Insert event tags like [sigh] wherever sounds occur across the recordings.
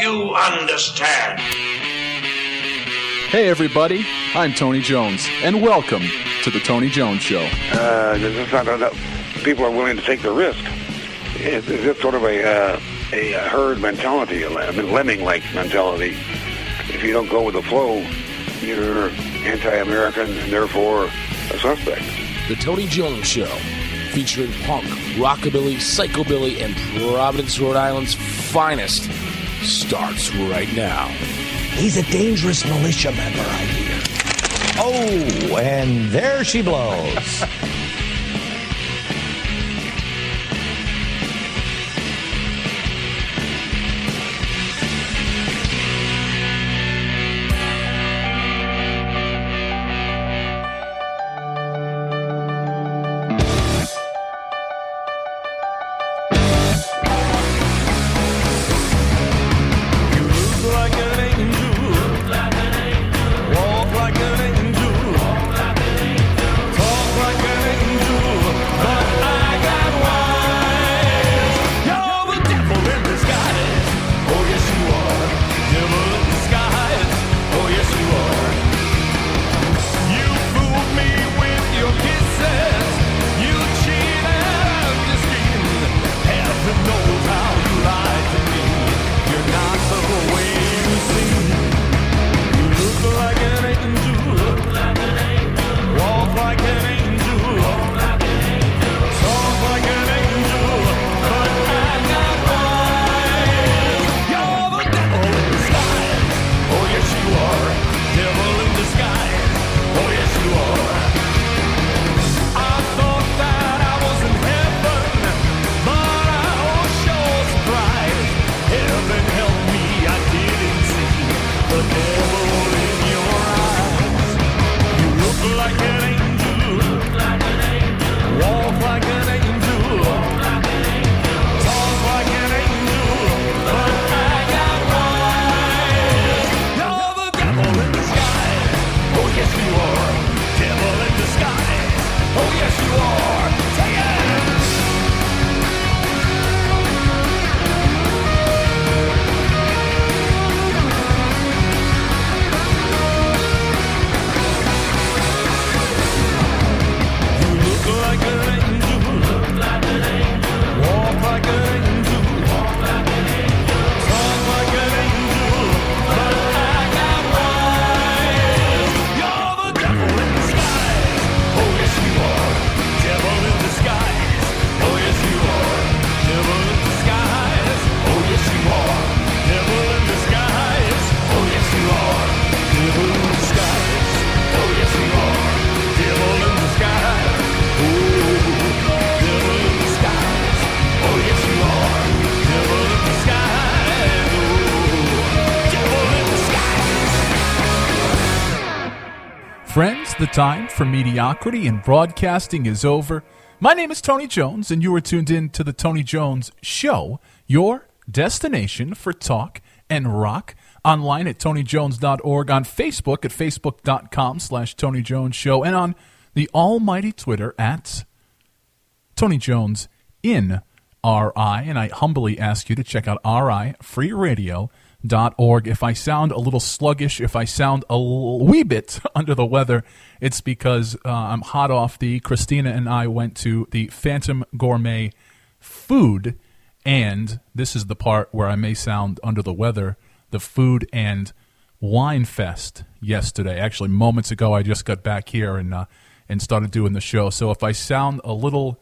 you understand? Hey, everybody, I'm Tony Jones, and welcome to The Tony Jones Show. Uh, there's just not enough people are willing to take the risk. It's, it's just sort of a, uh, a herd mentality, a lemming-like mentality. If you don't go with the flow, you're anti-American and therefore a suspect. The Tony Jones Show, featuring punk, rockabilly, psychobilly, and Providence, Rhode Island's finest, starts right now. He's a dangerous militia member, I hear. Oh, and there she blows. [laughs] the time for mediocrity in broadcasting is over. My name is Tony Jones, and you are tuned in to the Tony Jones Show, your destination for talk and rock. Online at tonyjones.org, on Facebook at facebook.com slash Tony Jones Show, and on the almighty Twitter at Tony Jones in RI. And I humbly ask you to check out RI Free Radio org. If I sound a little sluggish, if I sound a wee bit [laughs] under the weather, it's because uh, I'm hot off the. Christina and I went to the Phantom Gourmet Food, and this is the part where I may sound under the weather the Food and Wine Fest yesterday. Actually, moments ago, I just got back here and, uh, and started doing the show. So if I sound a little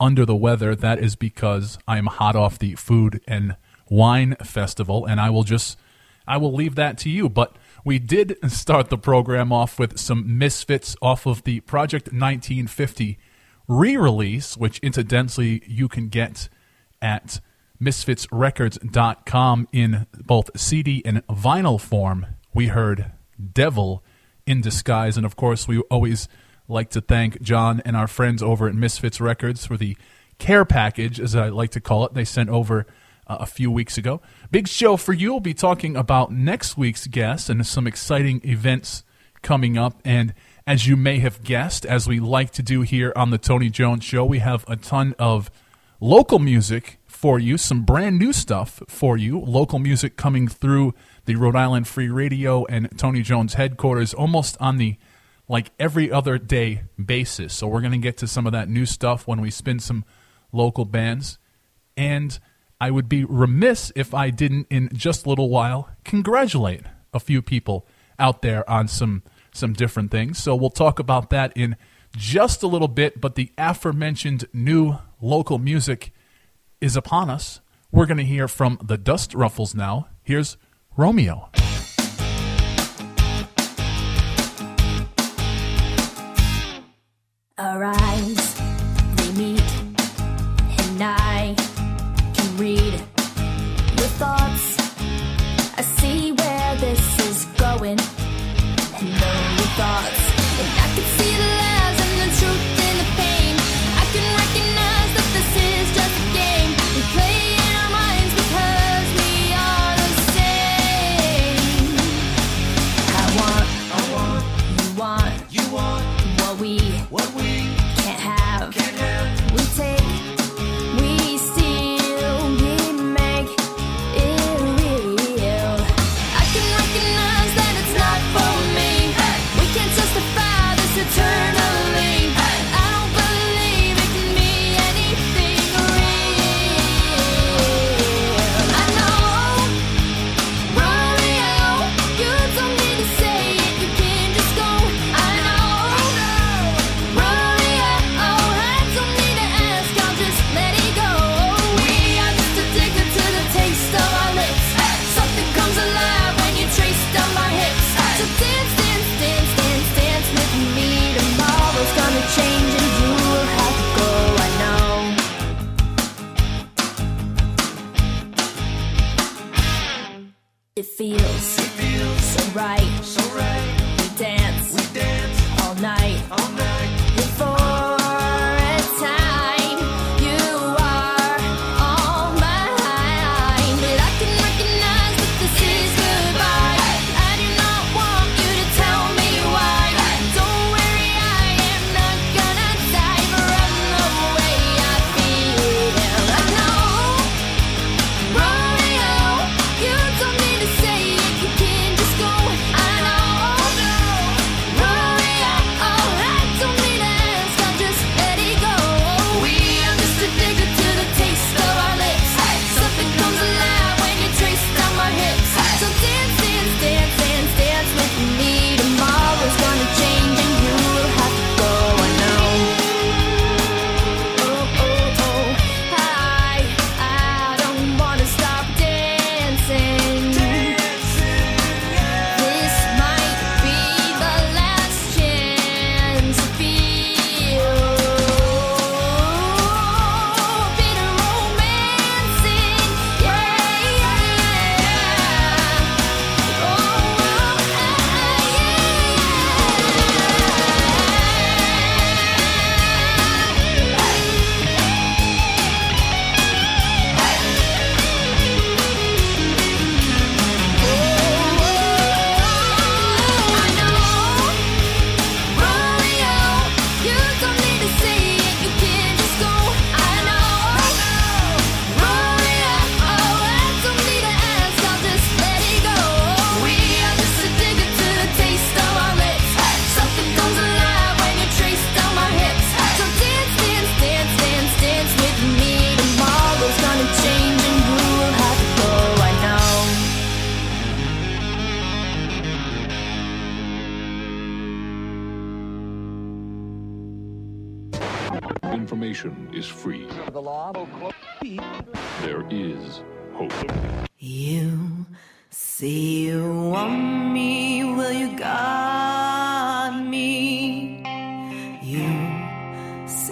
under the weather, that is because I am hot off the Food and Wine Festival, and I will just I will leave that to you. But we did start the program off with some misfits off of the Project 1950 re-release, which incidentally you can get at misfitsrecords.com in both CD and vinyl form. We heard Devil in Disguise, and of course we always like to thank John and our friends over at Misfits Records for the care package, as I like to call it. They sent over uh, a few weeks ago. Big show for you. We'll be talking about next week's guests and some exciting events coming up. And as you may have guessed, as we like to do here on The Tony Jones Show, we have a ton of local music for you, some brand new stuff for you, local music coming through the Rhode Island Free Radio and Tony Jones headquarters almost on the like every other day basis. So we're going to get to some of that new stuff when we spin some local bands. And I would be remiss if I didn't, in just a little while, congratulate a few people out there on some some different things. So we'll talk about that in just a little bit. But the aforementioned new local music is upon us. We're going to hear from the Dust Ruffles now. Here's Romeo.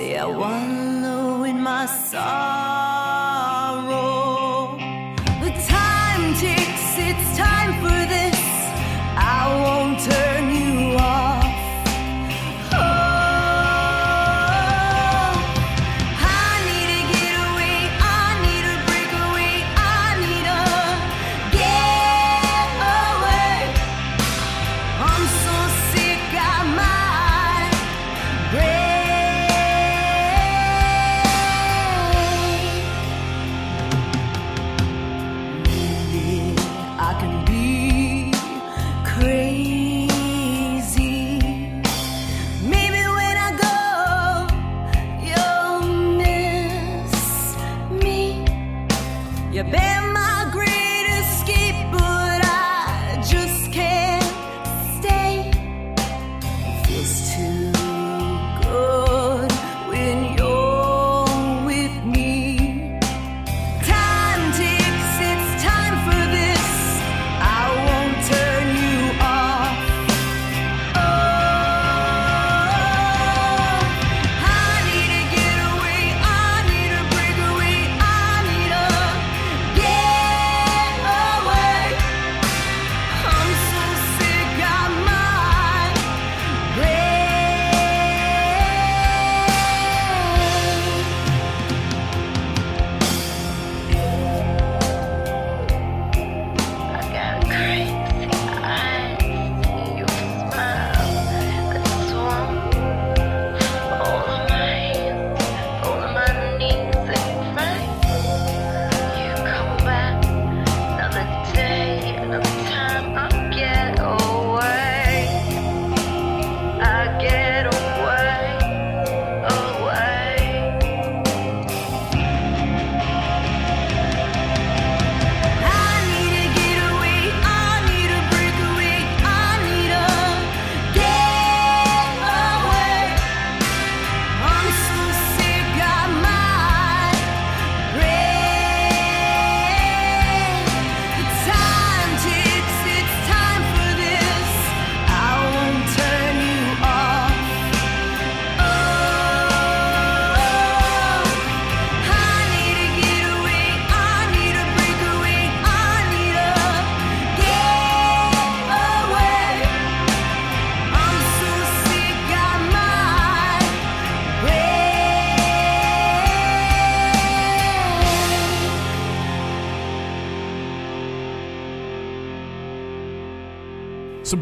See, I wanna know in my soul.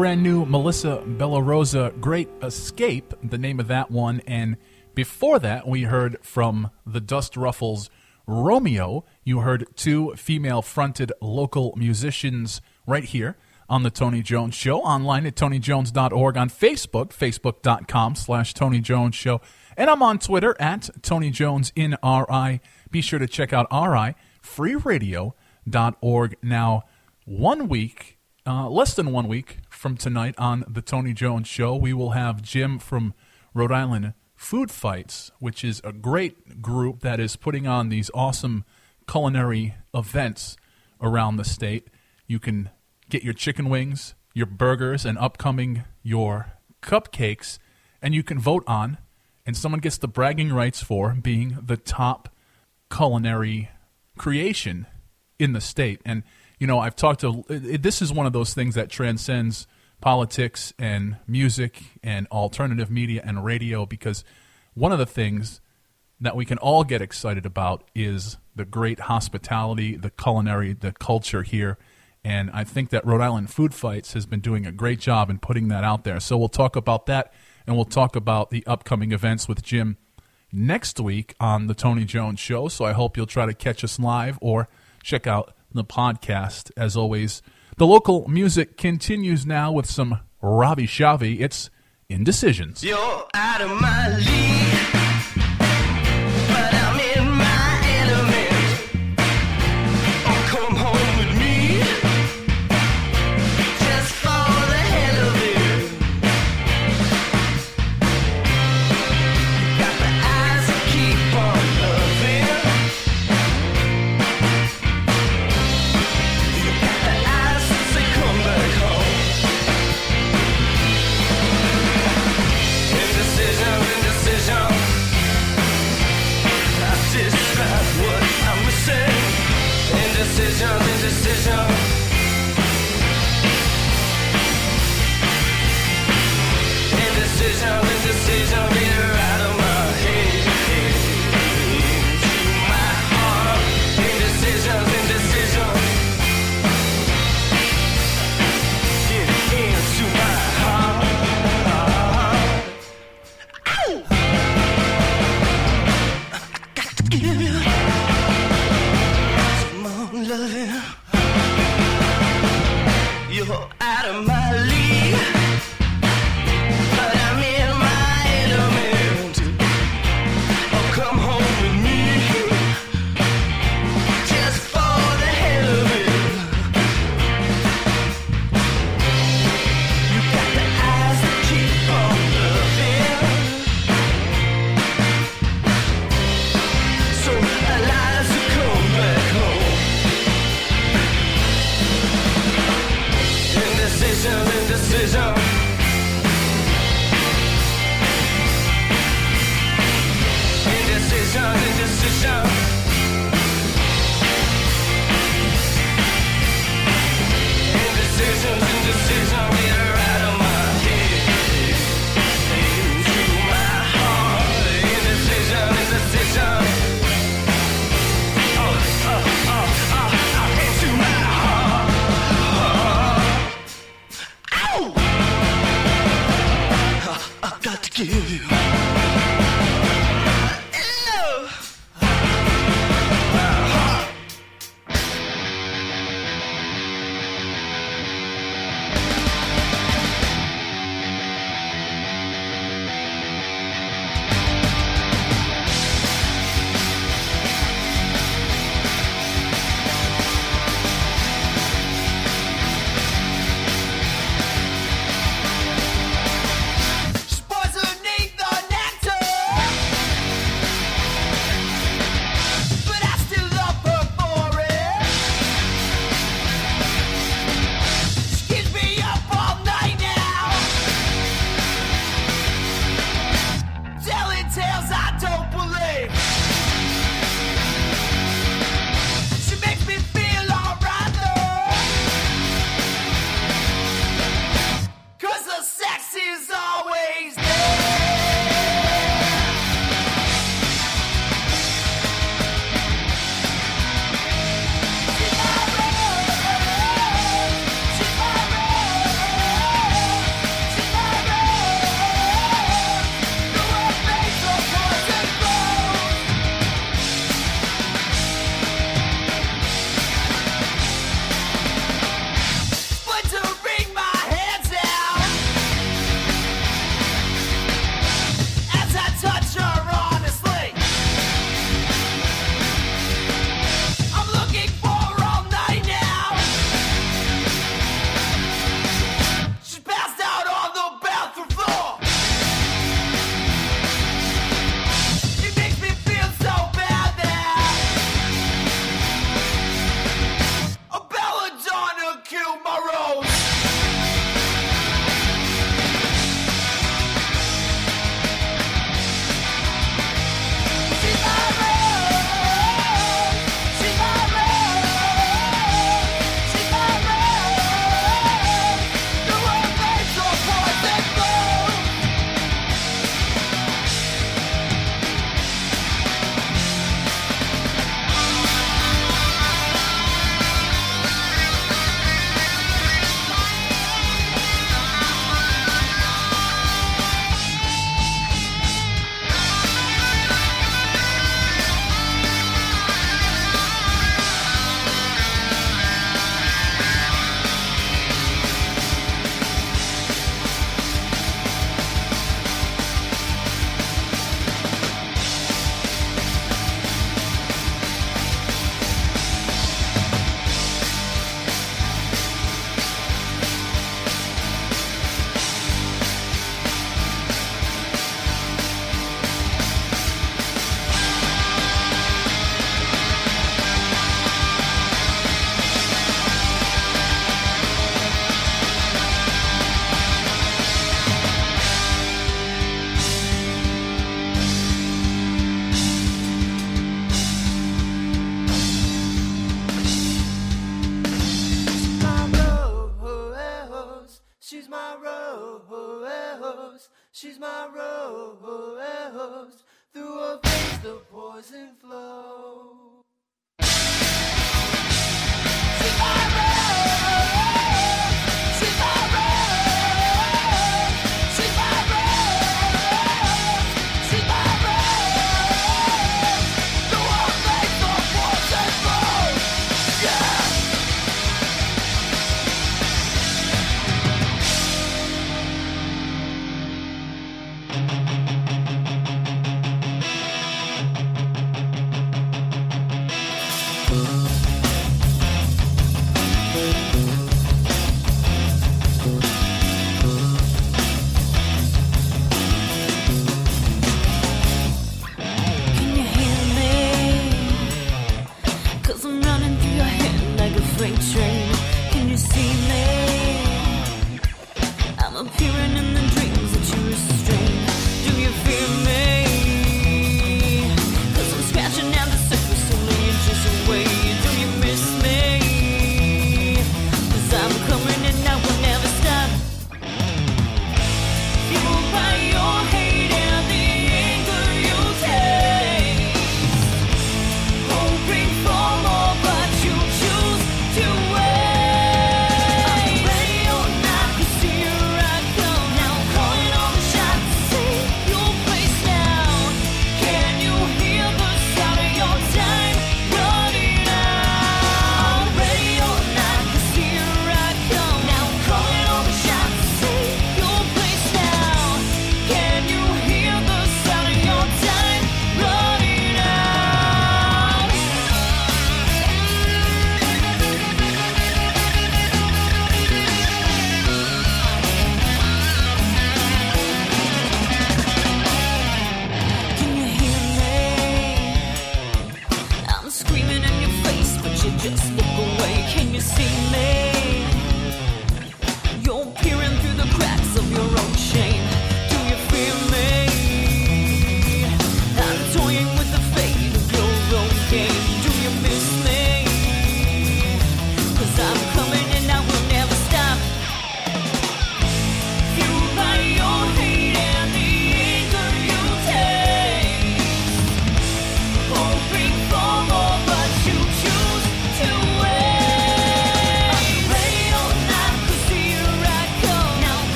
Melissa Bella Rosa, Great Escape, the name of that one. And before that, we heard from the Dust Ruffles Romeo. You heard two female fronted local musicians right here on the Tony Jones Show, online at tonyjones.org, on Facebook, facebook.com slash Tony Jones Show. And I'm on Twitter at Tony Jones in RI. Be sure to check out RI, freeradio.org. Now, one week, uh, less than one week from tonight on the Tony Jones Show, we will have Jim from Rhode Island Food Fights, which is a great group that is putting on these awesome culinary events around the state. You can get your chicken wings, your burgers, and upcoming your cupcakes, and you can vote on, and someone gets the bragging rights for being the top culinary creation in the state. And you know, I've talked to it, this is one of those things that transcends politics and music and alternative media and radio because one of the things that we can all get excited about is the great hospitality, the culinary, the culture here. And I think that Rhode Island Food Fights has been doing a great job in putting that out there. So we'll talk about that and we'll talk about the upcoming events with Jim next week on the Tony Jones Show. So I hope you'll try to catch us live or check out the podcast. As always, the local music continues now with some Ravi Shavi. It's Indecisions. You're out of my league,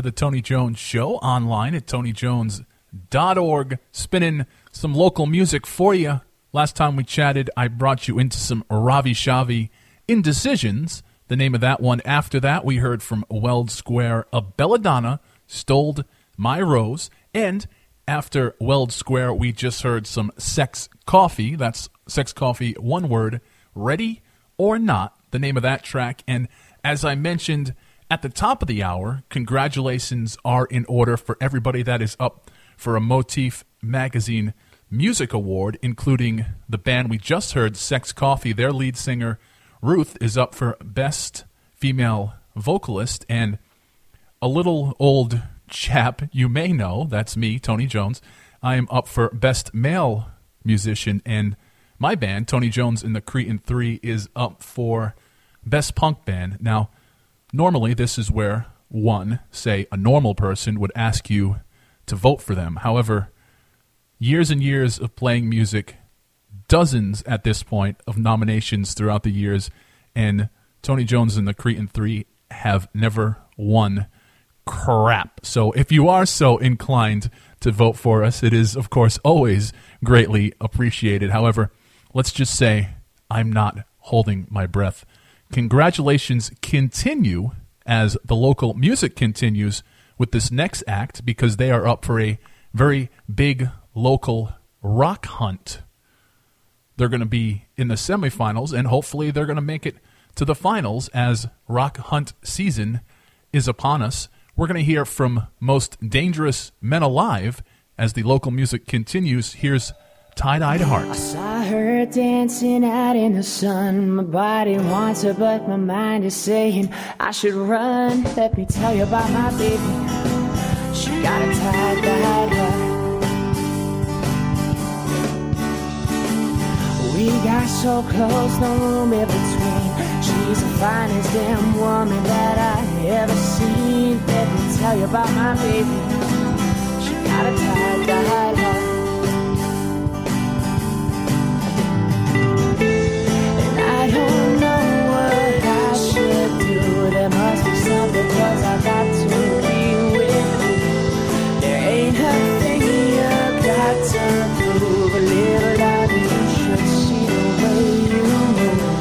to the Tony Jones Show online at tonyjones.org, spinning some local music for you. Last time we chatted, I brought you into some Ravi Shavi Indecisions. The name of that one. After that, we heard from Weld Square, A Belladonna, Stole My Rose. And after Weld Square, we just heard some Sex Coffee. That's Sex Coffee, one word, Ready or Not, the name of that track. And as I mentioned at the top of the hour, congratulations are in order for everybody that is up for a Motif Magazine Music Award, including the band we just heard, Sex Coffee. Their lead singer, Ruth, is up for Best Female Vocalist. And a little old chap you may know, that's me, Tony Jones. I am up for Best Male Musician, and my band, Tony Jones and the Cretan Three, is up for Best Punk Band. Now, normally this is where one, say a normal person, would ask you to vote for them. However, years and years of playing music, dozens at this point of nominations throughout the years, and Tony Jones and the Cretan Three have never won crap. So if you are so inclined to vote for us, it is, of course, always greatly appreciated. However, let's just say I'm not holding my breath. Congratulations continue as the local music continues with this next act because they are up for a very big local rock hunt. They're going to be in the semifinals, and hopefully, they're going to make it to the finals as Rock Hunt season is upon us. We're going to hear from Most Dangerous Men Alive as the local music continues. Here's Tie Dyed I Heart. Her dancing out in the sun. My body wants her, but my mind is saying I should run. Let me tell you about my baby. She got a that heart. We got so close, no room in between. She's the finest damn woman that I ever seen. Let me tell you about my baby. She got a tied that heart. Be cause I got to be with you. There ain't a thing you got to prove. A little love you should see the way you move.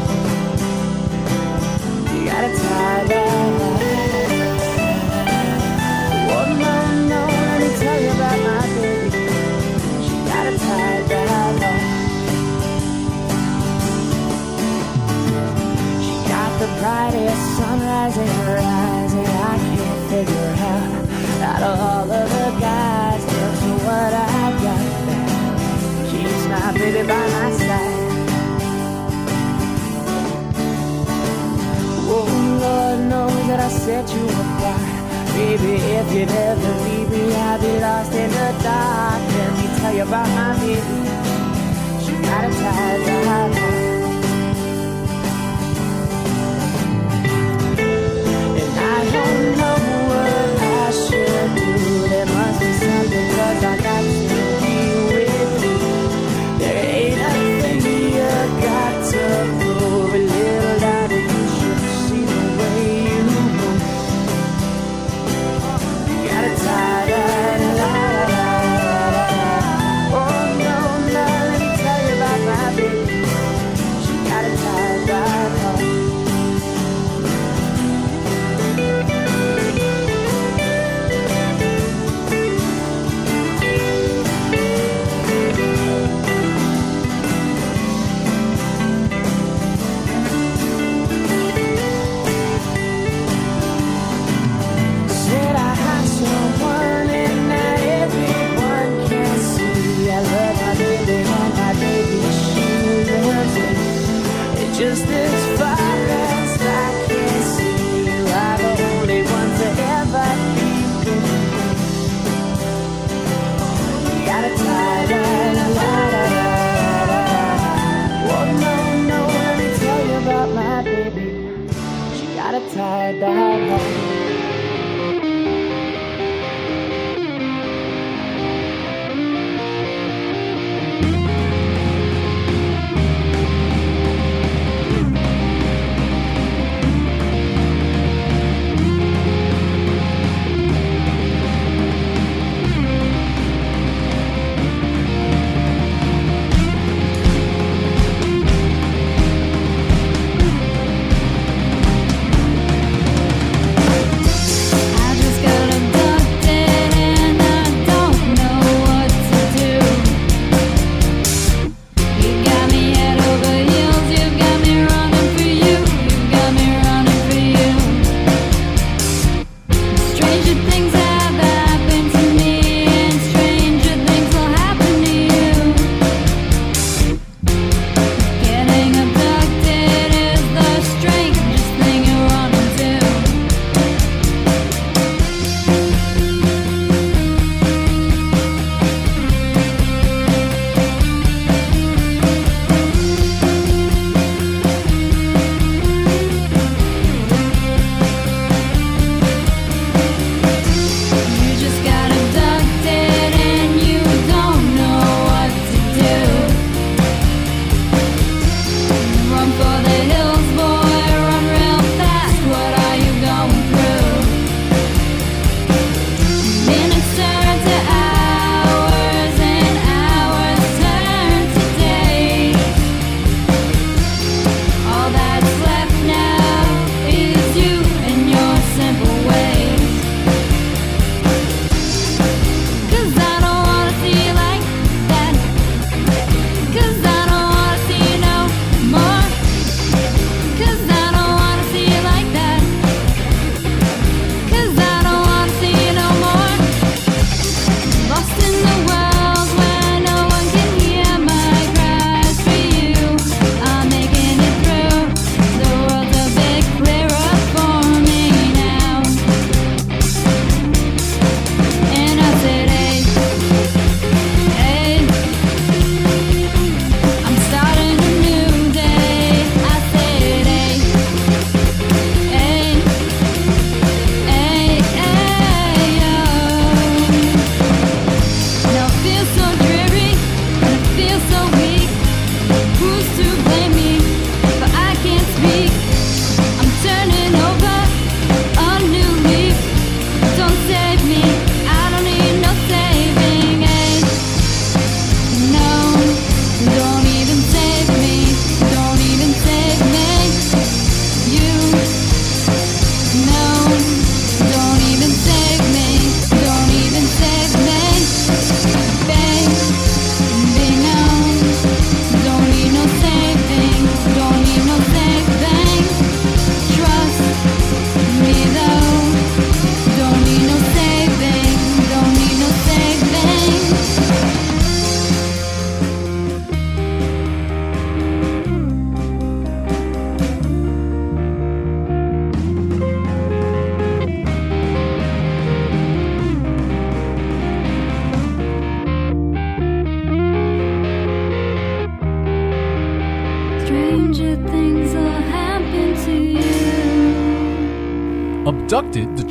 You gotta tie that no, no, let me tell you about my baby. She tie that She got the brightest sunrise in her eyes, figure out out of all of the guys just what I got now. She's my baby by my side. Oh Lord knows that I set you apart. Baby, if you'd ever leave me, I'd be lost in the dark. Let me tell you about my baby. She got a tied to heart. And I don't know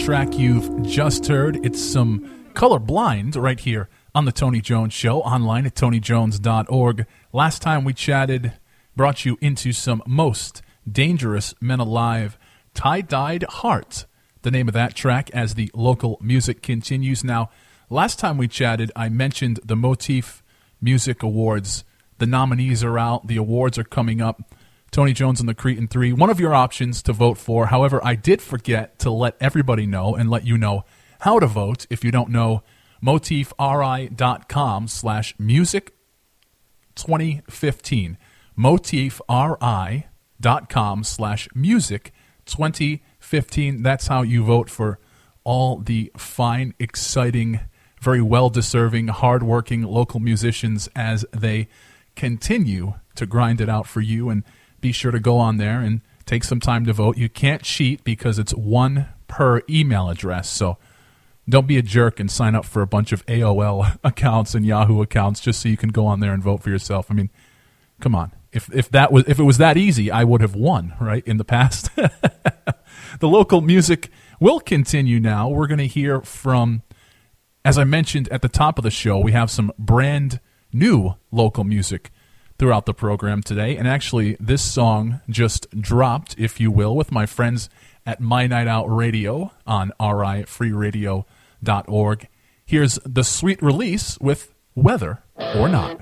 track you've just heard. It's some colorblind right here on the Tony Jones Show, online at tonyjones.org. Last time we chatted, brought you into some most dangerous men alive, tie dyed heart. The name of that track as the local music continues. Now, last time we chatted, I mentioned the Motif Music Awards. The nominees are out, the awards are coming up. Tony Jones and the Cretan Three, one of your options to vote for. However, I did forget to let everybody know and let you know how to vote. If you don't know motifri.com slash music 2015 motifri.com slash music 2015 that's how you vote for all the fine exciting very well deserving hardworking local musicians as they continue to grind it out for you. And be sure to go on there and take some time to vote. You can't cheat because it's one per email address. So don't be a jerk and sign up for a bunch of AOL [laughs] accounts and Yahoo accounts just so you can go on there and vote for yourself. I mean, come on. If if that was if it was that easy, I would have won, right? In the past. [laughs] the local music will continue now. We're going to hear from as I mentioned at the top of the show, we have some brand new local music throughout the program today. And actually, this song just dropped, if you will, with my friends at My Night Out Radio on rifreeradio.org. Here's the sweet release with Whether or Not.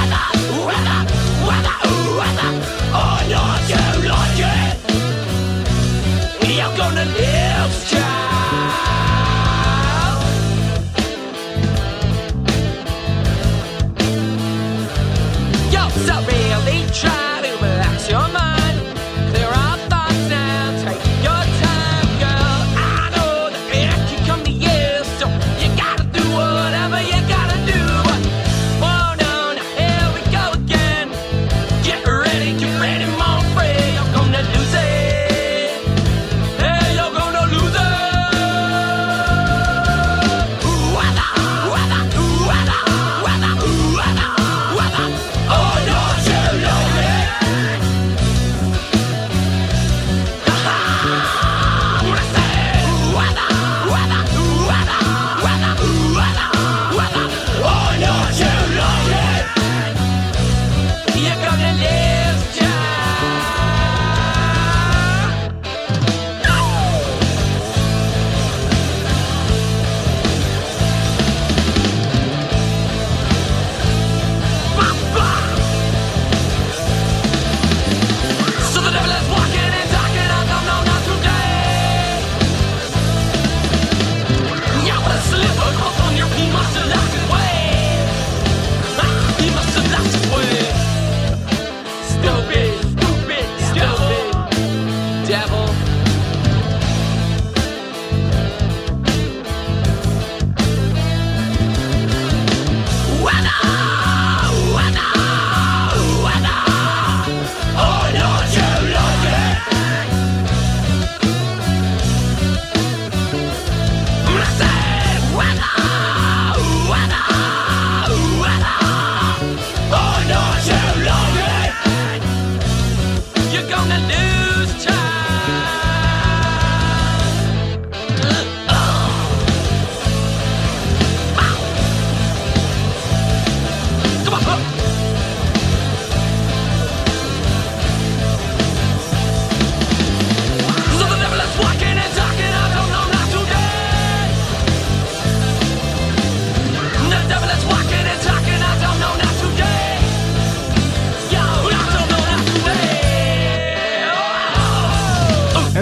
Weather,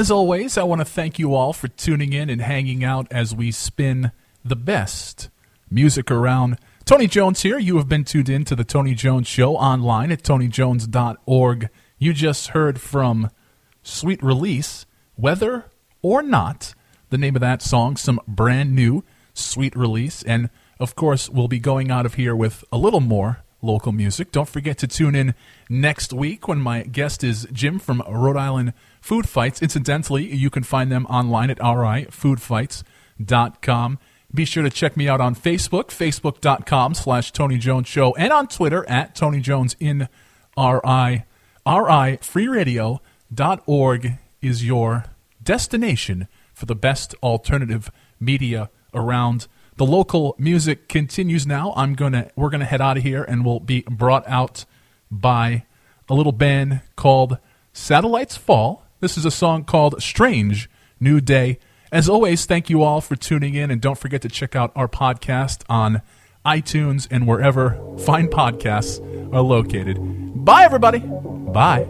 As always, I want to thank you all for tuning in and hanging out as we spin the best music around. Tony Jones here. You have been tuned in to the Tony Jones Show online at tonyjones.org. You just heard from Sweet Release, Whether or Not, the name of that song, some brand new Sweet Release. And of course, we'll be going out of here with a little more local music. Don't forget to tune in next week when my guest is Jim from Rhode Island Food Fights. Incidentally, you can find them online at rifoodfights.com. Be sure to check me out on Facebook, facebook.com slash Tony Jones Show, and on Twitter at Tony Jones in RI. RI freeradio.org is your destination for the best alternative media around. The local music continues now. I'm gonna we're gonna head out of here and we'll be brought out by a little band called Satellites Fall. This is a song called Strange New Day. As always, thank you all for tuning in and don't forget to check out our podcast on iTunes and wherever fine podcasts are located. Bye everybody. Bye.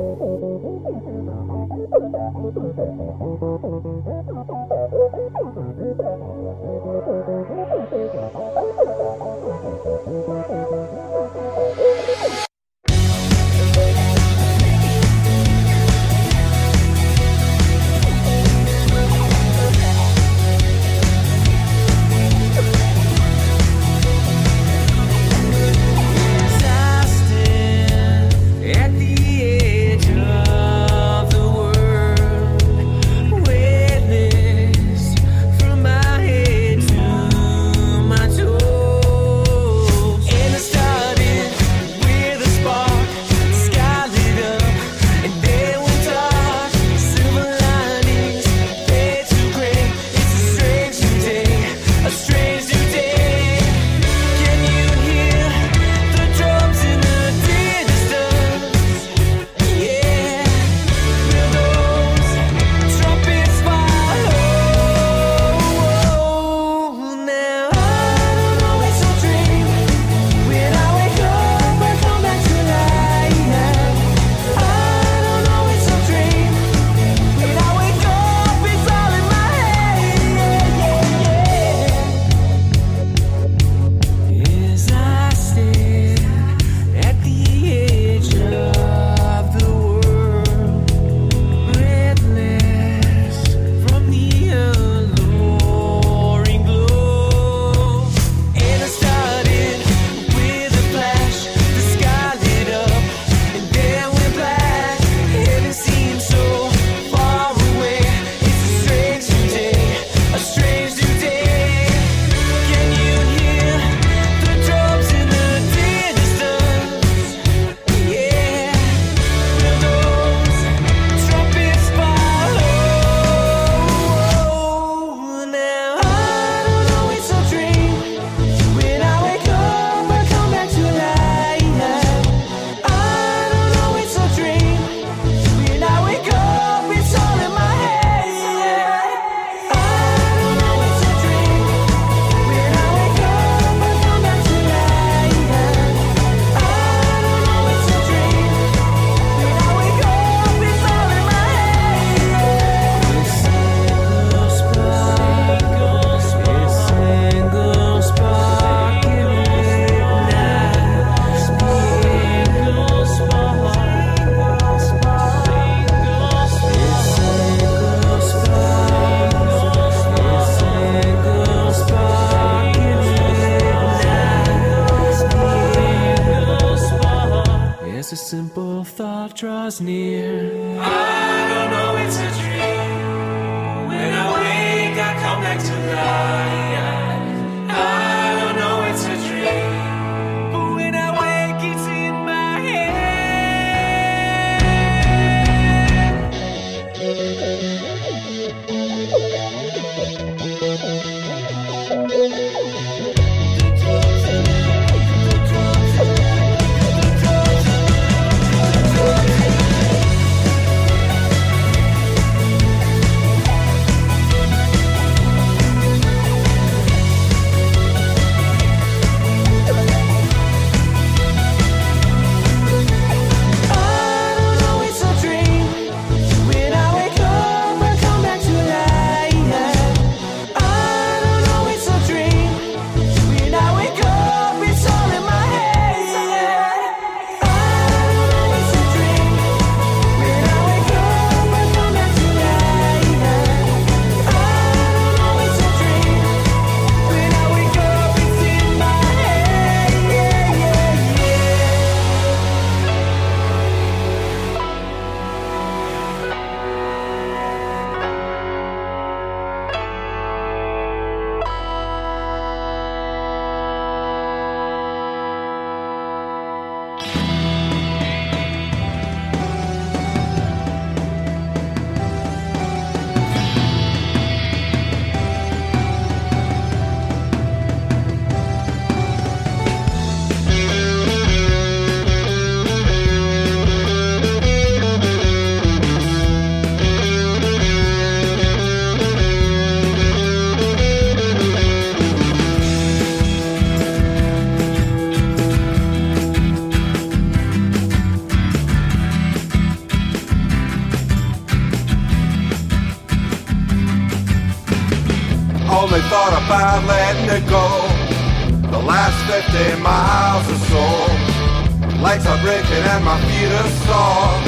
Legs are breaking and my feet are sore.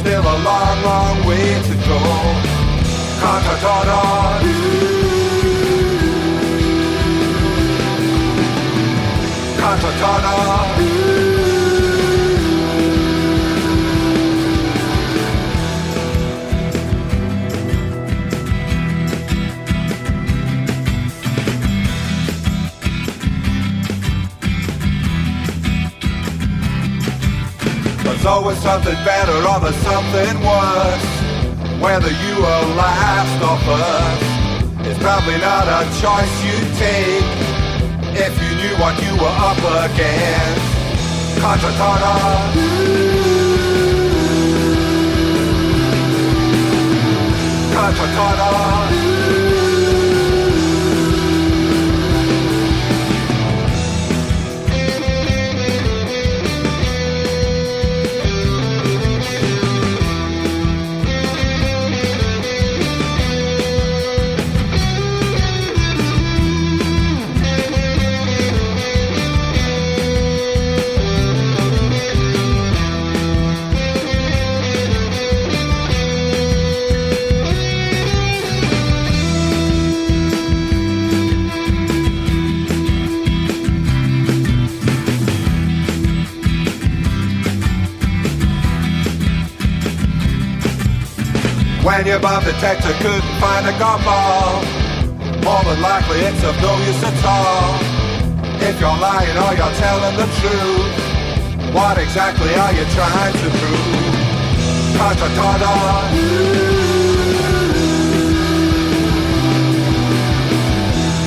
Still a long, long way to go. Contra There's always something better or there's something worse. Whether you are last or first, it's probably not a choice you'd take. If you knew what you were up against, Contra Contra your bomb detector couldn't find a golf ball, more than likely it's of no use at all. If you're lying or you're telling the truth, what exactly are you trying to prove? Contra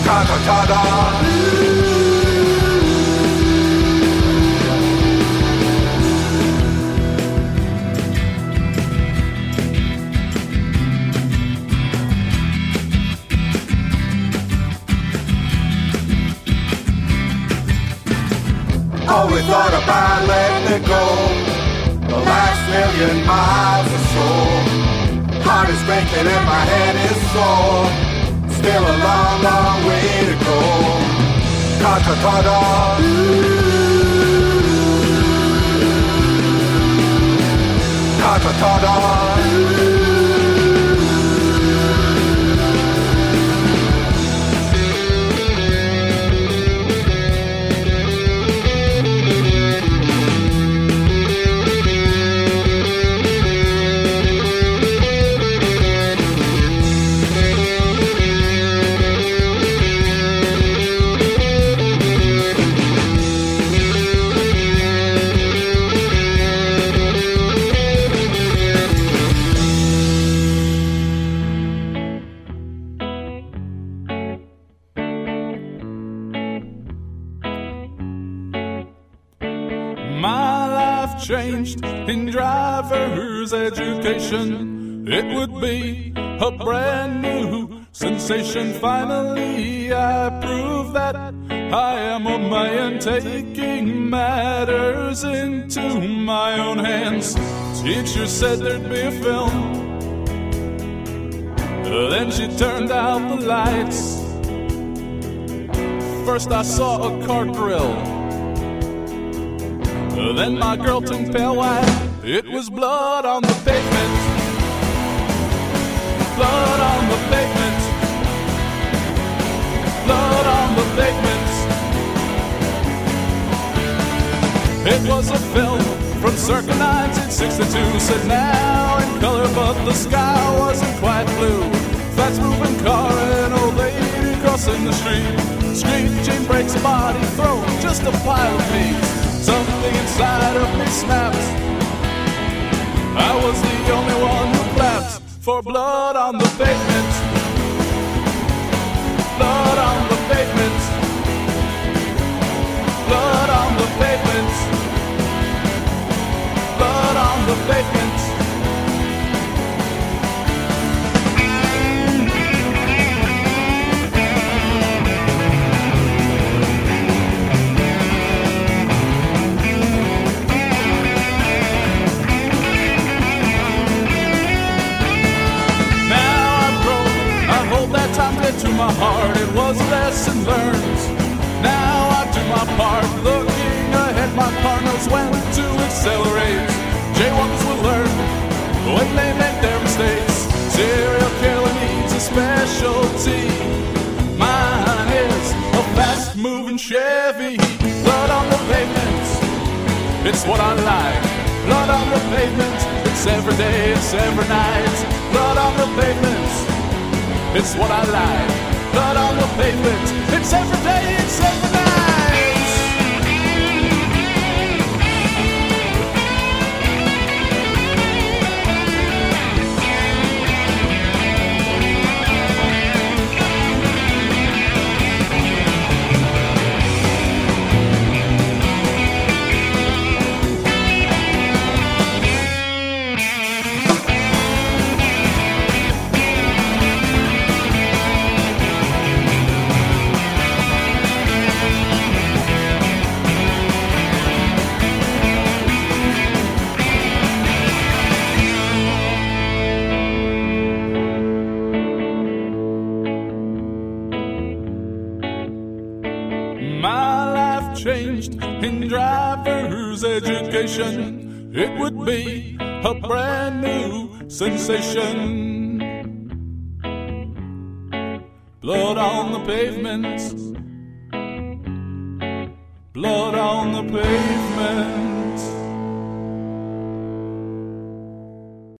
Contra letting it go. The last million miles or so. Heart is breaking and my head is sore. Still a long, long way to go. Contra Contra It would be a brand new sensation. Finally, I prove that I am a man taking matters into my own hands. Teacher said there'd be a film. Then she turned out the lights. First, I saw a car grill. Then my girl turned pale white. It was blood on the pavement. Blood on the pavement. Blood on the pavement. It was a film from circa 1962. Said now in color, but the sky wasn't quite blue. Fast moving car and old lady crossing the street. Screeching brakes, body thrown, just a pile of meat. Something inside of me snapped. I was the only one who for blood on the pavement. Blood on the pavement. Blood on the pavement. Blood on the pavement. To my heart, it was a lesson learned. Now I do my part, looking ahead, my partners when to accelerate. Jaywalkers will learn when they make their mistakes. Serial killer needs a specialty. Mine is a fast moving Chevy. Blood on the pavement, it's what I like. Blood on the pavement, it's every day, it's every night. Blood on the pavement, it's what I like. Blood on the pavement, it's every day, it's every It would be a brand new sensation. Blood on the pavement.